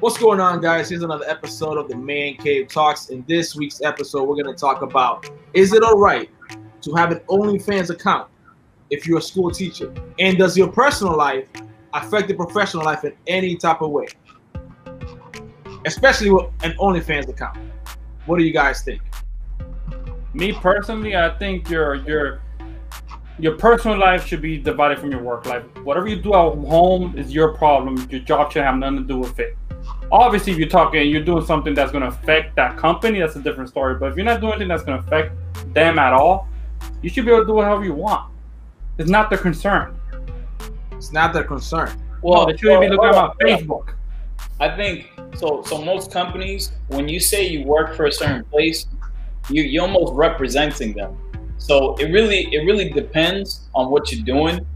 What's going on, guys? Here's another episode of the Man Cave Talks. In this week's episode, we're going to talk about is it all right to have an OnlyFans account if you're a school teacher? And does your personal life affect the professional life in any type of way? Especially with an OnlyFans account. What do you guys think? Me personally, I think your your your personal life should be divided from your work life. Whatever you do at home is your problem. Your job should have nothing to do with it obviously if you're talking you're doing something that's going to affect that company that's a different story. But if you're not doing anything that's going to affect them at all you should be able to do whatever you want. It's not their concern. It's not their concern. Well they shouldn't well, be looking well, at my facebook. I think so so most companies when you say you work for a certain place you, you're almost representing them. So it really it really depends on what you're doing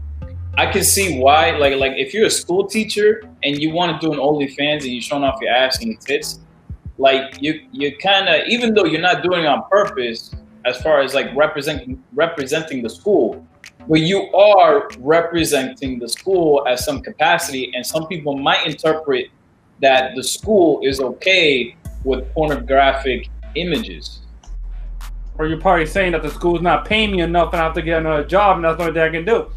I can see why, like, like if you're a school teacher and you want to do an OnlyFans and you're showing off your ass and your tits, like you, you kind of, even though you're not doing it on purpose, as far as like representing representing the school, but you are representing the school at some capacity, and some people might interpret that the school is okay with pornographic images. Or you're probably saying that the school's not paying me enough and I have to get another job and that's the only thing I can do.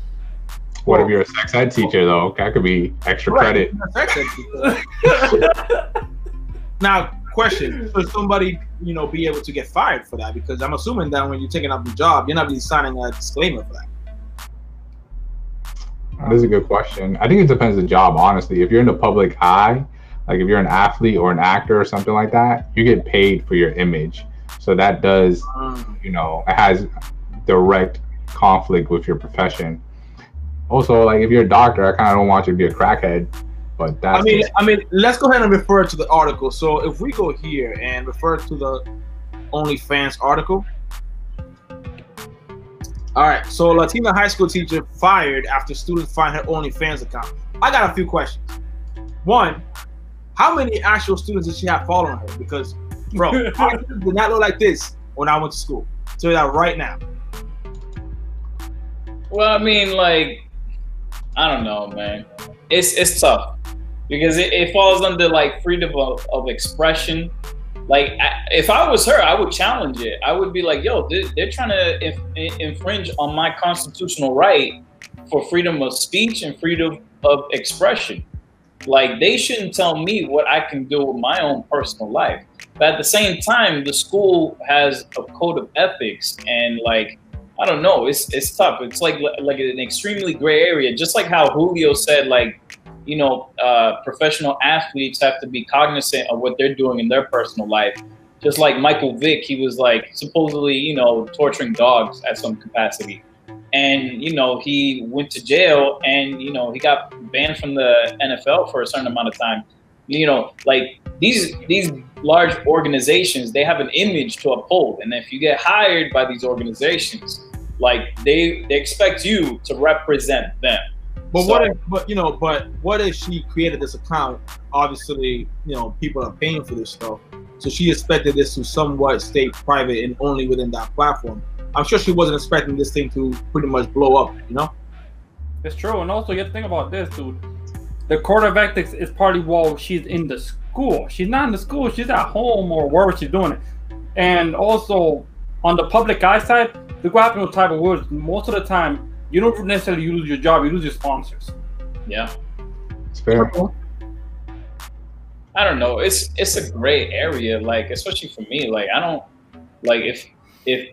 What if you're a sex ed teacher though? That could be extra right. credit. now, question: Should somebody, you know, be able to get fired for that? Because I'm assuming that when you're taking up the job, you're not really signing a disclaimer for that. That is a good question. I think it depends on the job, honestly. If you're in the public eye, like if you're an athlete or an actor or something like that, you get paid for your image. So that does, mm. you know, it has direct conflict with your profession also like if you're a doctor, I kind of don't want you to be a crackhead. But that's I mean, just... I mean, let's go ahead and refer to the article. So if we go here and refer to the OnlyFans article. All right, so Latina high school teacher fired after students find her OnlyFans account. I got a few questions. One, how many actual students did she have following her? Because, bro, I did not look like this when I went to school. Tell you that right now. Well, I mean, like I don't know, man. It's it's tough because it, it falls under like freedom of, of expression. Like I, if I was her, I would challenge it. I would be like, "Yo, they're, they're trying to inf- infringe on my constitutional right for freedom of speech and freedom of expression. Like they shouldn't tell me what I can do with my own personal life. But at the same time, the school has a code of ethics and like I don't know. It's it's tough. It's like like an extremely gray area. Just like how Julio said, like you know, uh, professional athletes have to be cognizant of what they're doing in their personal life. Just like Michael Vick, he was like supposedly you know torturing dogs at some capacity, and you know he went to jail and you know he got banned from the NFL for a certain amount of time. You know, like these these large organizations they have an image to uphold and if you get hired by these organizations like they they expect you to represent them. But so, what if, but you know, but what if she created this account? Obviously, you know, people are paying for this stuff. So she expected this to somewhat stay private and only within that platform. I'm sure she wasn't expecting this thing to pretty much blow up, you know? It's true. And also you have to think about this, dude. The court of ethics is partly while she's in the school. She's not in the school, she's at home or wherever she's doing it. And also on the public eye side, look what happens with Tiger Woods. Most of the time, you don't necessarily lose your job; you lose your sponsors. Yeah, it's fair. I don't know. It's it's a gray area, like especially for me. Like I don't like if if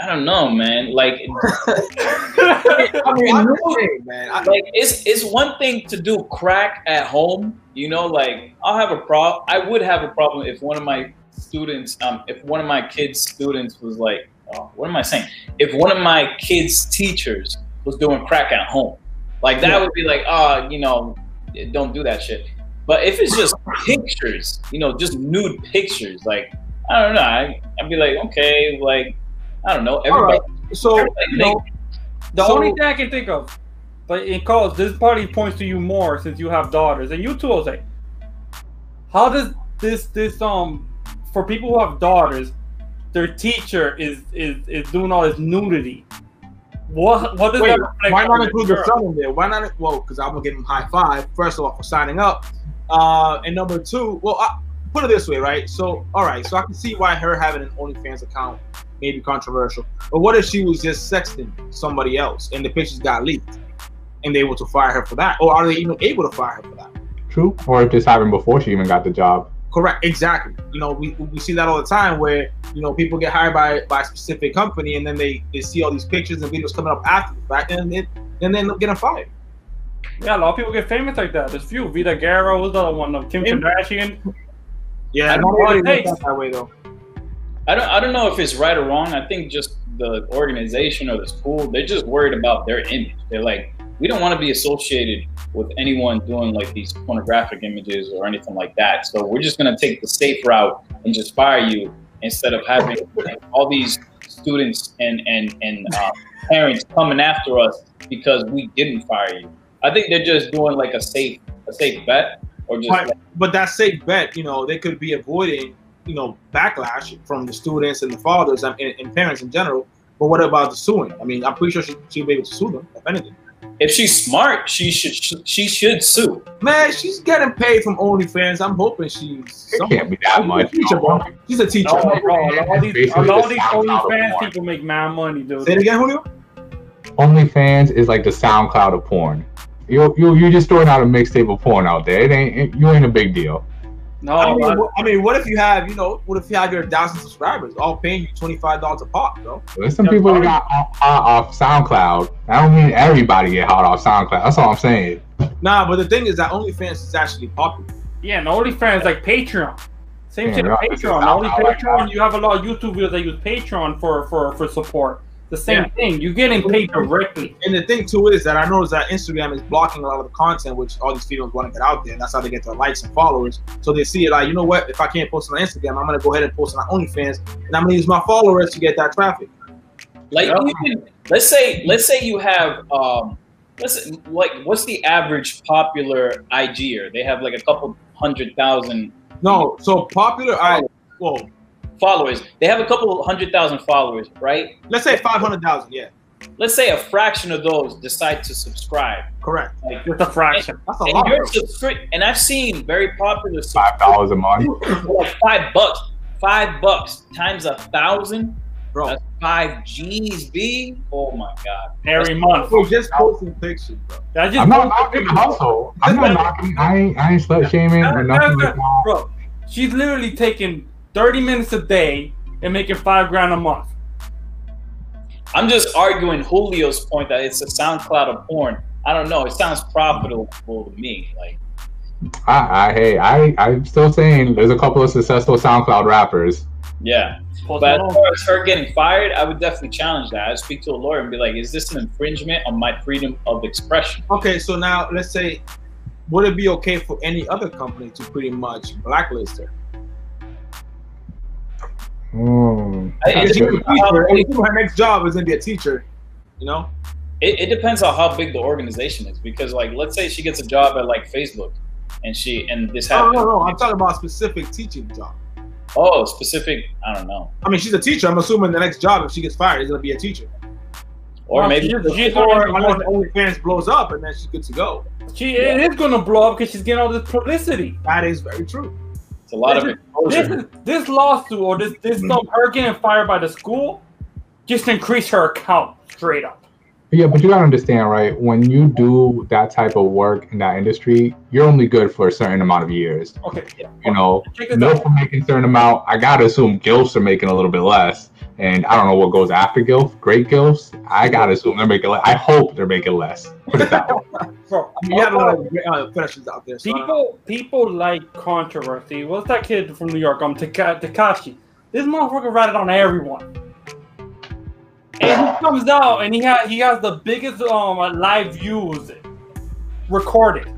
I don't know, man. Like, I mean, man. like it's it's one thing to do crack at home. You know, like I'll have a problem. I would have a problem if one of my students, um, if one of my kids' students was like, uh, what am I saying? If one of my kids' teachers was doing crack at home, like that yeah. would be like, oh, you know, don't do that shit. But if it's just pictures, you know, just nude pictures, like I don't know, I, would be like, okay, like I don't know, everybody. Right. So everybody, you know, the so, only thing I can think of, but in calls, this party points to you more since you have daughters, and you too, say, how does this this um for people who have daughters, their teacher is is is doing all this nudity. What what does Wait, that Why not include the son in there? Why not? Well, because I'm gonna give him high five first of all for signing up, Uh, and number two, well, I, put it this way, right? So, all right, so I can see why her having an OnlyFans account may be controversial. But what if she was just sexting somebody else and the pictures got leaked and they were to fire her for that? Or are they even able to fire her for that? True. Or if this happened before she even got the job. Correct. Exactly. You know, we, we see that all the time where, you know, people get hired by, by a specific company and then they, they see all these pictures and videos coming up after the fact and then, then they end up getting fired. Yeah, a lot of people get famous like that. There's few. Vida Guerra was the other one. Of Kim Kardashian. Yeah, I not don't know it does takes. that way though. I don't I don't know if it's right or wrong. I think just the organization or the school, they're just worried about their image. They're like, we don't want to be associated with anyone doing like these pornographic images or anything like that. So we're just gonna take the safe route and just fire you instead of having like, all these students and and and uh, parents coming after us because we didn't fire you. I think they're just doing like a safe a safe bet or just Right. But that safe bet, you know, they could be avoiding, you know, backlash from the students and the fathers and, and, and parents in general. But what about the suing? I mean, I'm pretty sure she, she'll be able to sue them, if anything. If she's smart, she should she should sue. Man, she's getting paid from OnlyFans. I'm hoping she's. It can't be that much. She's a teacher, bro. She's a teacher. No, bro. A lot of these, a Basically lot the of these OnlyFans people make mad money, dude. Say it again, Julio. OnlyFans is like the SoundCloud of porn. You you you just throwing out a mixtape of porn out there. It ain't it, you ain't a big deal. No, I, mean, what, I mean, what if you have, you know, what if you have your thousand subscribers all paying you twenty five dollars a pop, bro? There's some Yeah, people that probably. got hot off SoundCloud. I don't mean everybody get hot off SoundCloud. That's all I'm saying. Nah, but the thing is that OnlyFans is actually popular. yeah, and OnlyFans like Patreon. Same Yeah, shit right. with It's Patreon. just Only not like Patreon, you have a lot of YouTube videos that use Patreon for for for support. The same Yeah. thing. You're getting paid directly. And the thing too is that I noticed that Instagram is blocking a lot of the content which all these females want to get out there. And that's how they get their likes and followers. So they see it like, you know what? If I can't post on Instagram, I'm gonna go ahead and post it on OnlyFans, and I'm gonna use my followers to get that traffic. Like Yeah. even let's say let's say you have um let's like what's the average popular IGer? They have like a couple hundred thousand No, so popular. I well, followers. They have a couple hundred thousand followers, right? let's say five hundred thousand. Yeah, Let's say a fraction of those decide to subscribe. correct. Like, Just a fraction. That's a and lot. you're bro. subscri- and I've seen very popular Five dollars a month. like five bucks. Five bucks times a thousand. bro. That's five G's, B. Oh my god. Every month. We're just posting pictures, bro. I just I'm not knocking the hustle. I'm not knocking. I ain't I ain't slut shaming or nothing like that. Bro, she's literally taking 30 minutes a day and making five grand a month. I'm just arguing Julio's point that it's a SoundCloud of porn. I don't know. It sounds profitable to me. Like I, I hey I I'm still saying there's a couple of successful SoundCloud rappers. yeah. But as far as her getting fired, I would definitely challenge that. I'd speak to a lawyer and be like, is this an infringement on my freedom of expression? Okay, so now let's say, would it be okay for any other company to pretty much blacklist her? Hmm. I- If It, she's it, her next job is gonna be a teacher, you know. it depends on how big the organization is. Because like let's say she gets a job at like Facebook and she and this No, happens. no, no. I'm talking about a specific teaching job. Oh, specific, I don't know. I mean, she's a teacher. I'm assuming the next job, if she gets fired, is gonna be a teacher. Or Well, maybe she- she's Or gonna- unless OnlyFans blows up, and then she's good to go. She it is gonna blow up because she's getting all this publicity. That is very true. It's a lot of This exposure. is, this lawsuit or this this stuff, her getting fired by the school, just increase her account straight up. Yeah, but you gotta understand, right? When you do that type of work in that industry, you're only good for a certain amount of years. Okay, You know, check this out. Are making a certain amount. I gotta assume GILFs are making a little bit less. And I don't know what goes after GILF. Great GILFs, I gotta assume they're making less. I hope they're making less. Put it that way. Bro, I mean, you have a lot of great, uh, fetishes out there. So I don't know. People people like controversy. What's that kid from New York? Um, Taka- Takashi. This motherfucker ratted on everyone. And he comes out and he has he has the biggest um live views recorded.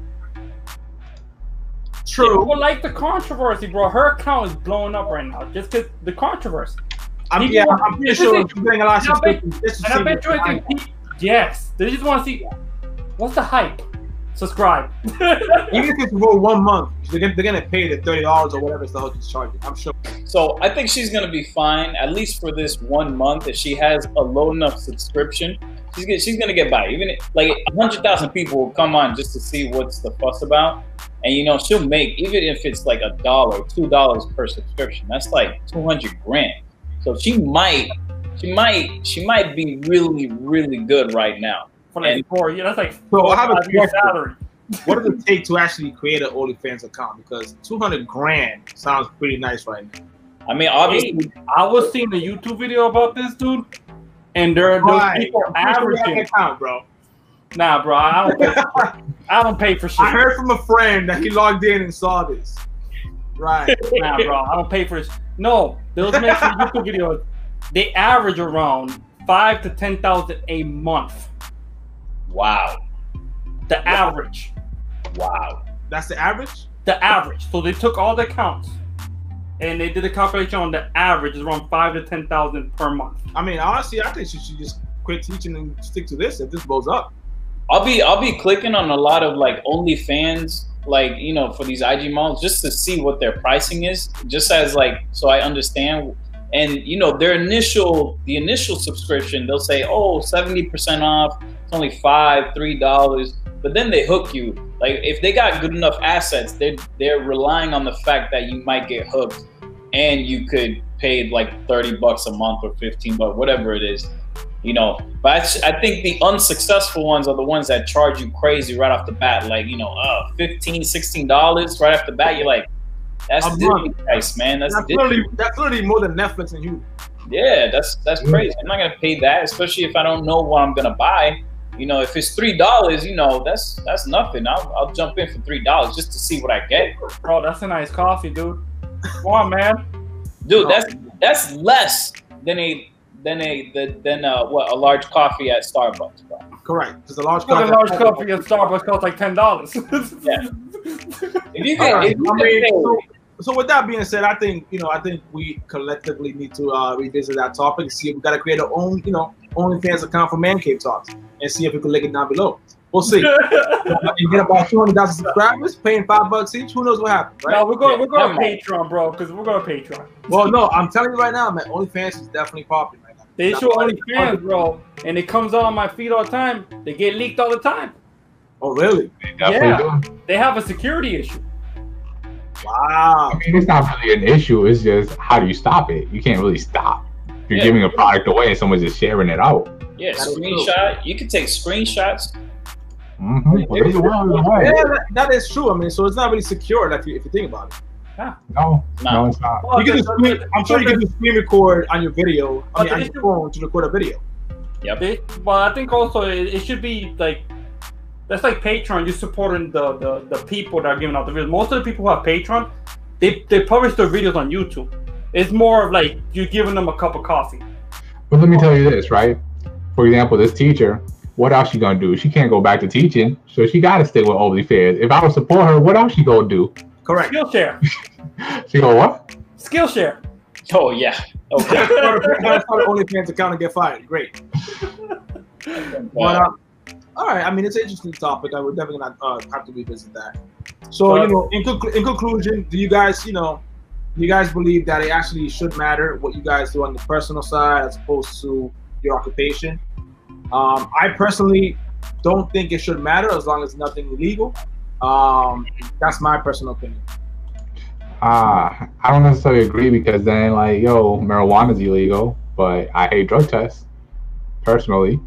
True. People like the controversy, bro. Her account is blowing up right now just because the controversy. I'm, People- yeah, I'm pretty sure Listen, she's getting a lot of and I bet- subscriptions. This is And I bet you something- anything. pe- Yes, they just want to see what's the hype. Subscribe. Even if it's for one month, they're gonna, they're gonna pay the thirty dollars or whatever it's the hell is charging. I'm sure. So I think she's gonna be fine at least for this one month. If she has a low enough subscription, she's gonna, she's gonna get by. Even if, like hundred thousand people will come on just to see what's the fuss about, and you know she'll make even if it's like a dollar, two dollars per subscription. That's like two hundred grand. So she might, she might, she might be really, really good right now. For like And- four years, that's like So I have a five years question. salary. What does it take to actually create an OnlyFans account? Because 200 grand sounds pretty nice right now. I mean, obviously, I was seeing a YouTube video about this dude, and there are those Why? people I'm pretty sure we have an averaging. account, bro. Nah, bro, I don't. Pay, I don't pay for shit. I heard from a friend that he logged in and saw this. Right. Nah, bro, I don't pay for this. No, those making YouTube videos, they average around five to ten thousand a month. wow, The average. wow. That's the average? The average. So they took all the counts, and they did a calculation on the average is around five to ten thousand per month. I mean, honestly, I think she should just quit teaching and stick to this if this blows up. I'll be I'll be clicking on a lot of like OnlyFans, like you know, for these IG models, just to see what their pricing is, just as like so I understand. And you know, their initial the initial subscription, they'll say, oh, 70% off, it's only five, three dollars. But then they hook you. Like if they got good enough assets, they're they're relying on the fact that you might get hooked and you could pay like 30 bucks a month or 15 bucks, whatever it is you know. But I, s- I think the unsuccessful ones are the ones that charge you crazy right off the bat, like you know, uh, 15 16 dollars right off the bat. You're like, that's A Disney price, man. That's, That's Disney. literally, that's literally more than Netflix and you. yeah, that's that's crazy. I'm not gonna pay that, especially if I don't know what I'm gonna buy. You know, if it's three dollars, you know, that's that's nothing. I'll, I'll jump in for three dollars just to see what I get, Bro, that's a nice coffee, dude. Come on, man. dude. That's that's less than a than a the- than uh what a large coffee at Starbucks, bro. Correct. Because a large Look, a coffee. large coffee at Starbucks costs like ten dollars. Yeah. If you can, right. if you I mean, pay- so, so with that being said, I think you know, I think we collectively need to uh, revisit that topic see if we got to create our own, you know, OnlyFans account for Man Cave Talks and see if we can link it down below. We'll see. you get about two hundred thousand subscribers, paying five bucks each. Who knows what happens, right? No, we're going. We're going Come. Patreon, bro, because we're going to Patreon. Well, no, I'm telling you right now, man. OnlyFans is definitely popular right now. They That's show why- OnlyFans, bro, and it comes out on my feed all the time. They get leaked all the time. Oh, really? They Yeah. do. They have a security issue. Wow. I mean, it's not really an issue. It's just how do you stop it? You can't really stop. If you're Yeah. giving a product away and someone's just sharing it out. Yeah, That is true. screenshot. You can take screenshots. Mm-hmm. Well, there's a way, there's a way. Yeah, that, that is true. I mean, so it's not really secure if you, if you think about it. Ah. No, No. no, it's not. Well, You can the- just screen, I'm sure you can just screen record on your video, I mean, But on your phone to record a video. They, but I think also it, it should be like that's like Patreon. You're supporting the, the the people that are giving out the videos. Most of the people who have Patreon, they they publish their videos on YouTube. It's more of like you're giving them a cup of coffee. But let me tell you this, right? For example, this teacher, what else she gonna do? She can't go back to teaching, so she gotta stay with OnlyFans. If I would support her, what else she gonna do? Correct. Skillshare, She go what? Skillshare. Oh yeah. Okay. Start a- start an OnlyFans account and get fired. Great. But, uh, all right. I mean, it's an interesting topic. I would definitely not uh, have to revisit that. So, you know, in, conclu- in conclusion, do you guys, you know, do you guys believe that it actually should matter what you guys do on the personal side as opposed to your occupation? Um, I personally don't think it should matter as long as nothing illegal. Um, that's my personal opinion. Ah, I don't necessarily agree because then, like, yo, marijuana's illegal, but I hate drug tests, personally.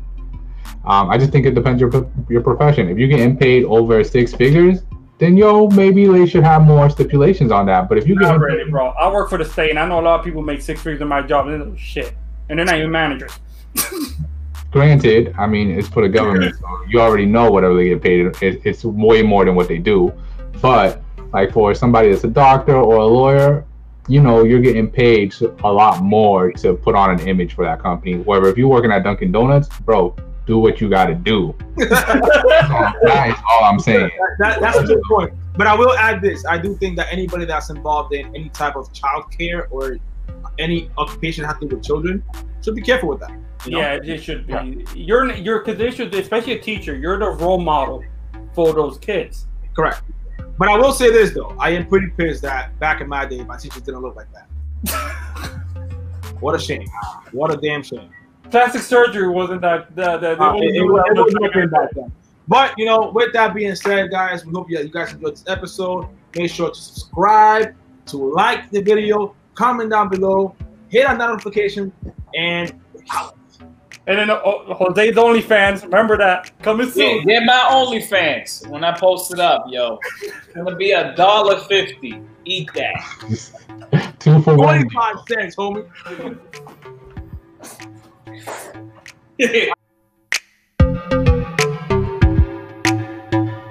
Um, I just think it depends your your profession. If you get paid over six figures, then yo, maybe they should have more stipulations on that. But if you Not get really, bro. I work for the state, and I know a lot of people make six figures in my job, and they're like, shit, and they're not even managers. granted, I mean, it's for the government, so you already know whatever they get paid. It, it's way more than what they do. But like for somebody that's a doctor or a lawyer, you know, you're getting paid a lot more to put on an image for that company. Wherever if you're working at Dunkin' Donuts, bro, do what you got to do. So that is all I'm saying. That, that's a good point. But I will add this: I do think that anybody that's involved in any type of child care or any occupation that to do with children should be careful with that. you know? Yeah, it should be. You're you're because they should, especially a teacher. You're the role model for those kids. correct. But I will say this though: I am pretty pissed that back in my day, my teachers didn't look like that. what a shame! What a damn shame! Plastic surgery wasn't that the, the, they Uh, it, it, was- it was nothing back back then. But you know, with that being said, guys, we hope you, you guys enjoyed this episode. Make sure to subscribe, to like the video, comment down below, hit on that notification, and And then uh, Jose's OnlyFans. Remember that coming Yeah, soon. get my OnlyFans when I post it up, yo. It's gonna be a dollar fifty. Eat that. Two for one. 25 cents, homie.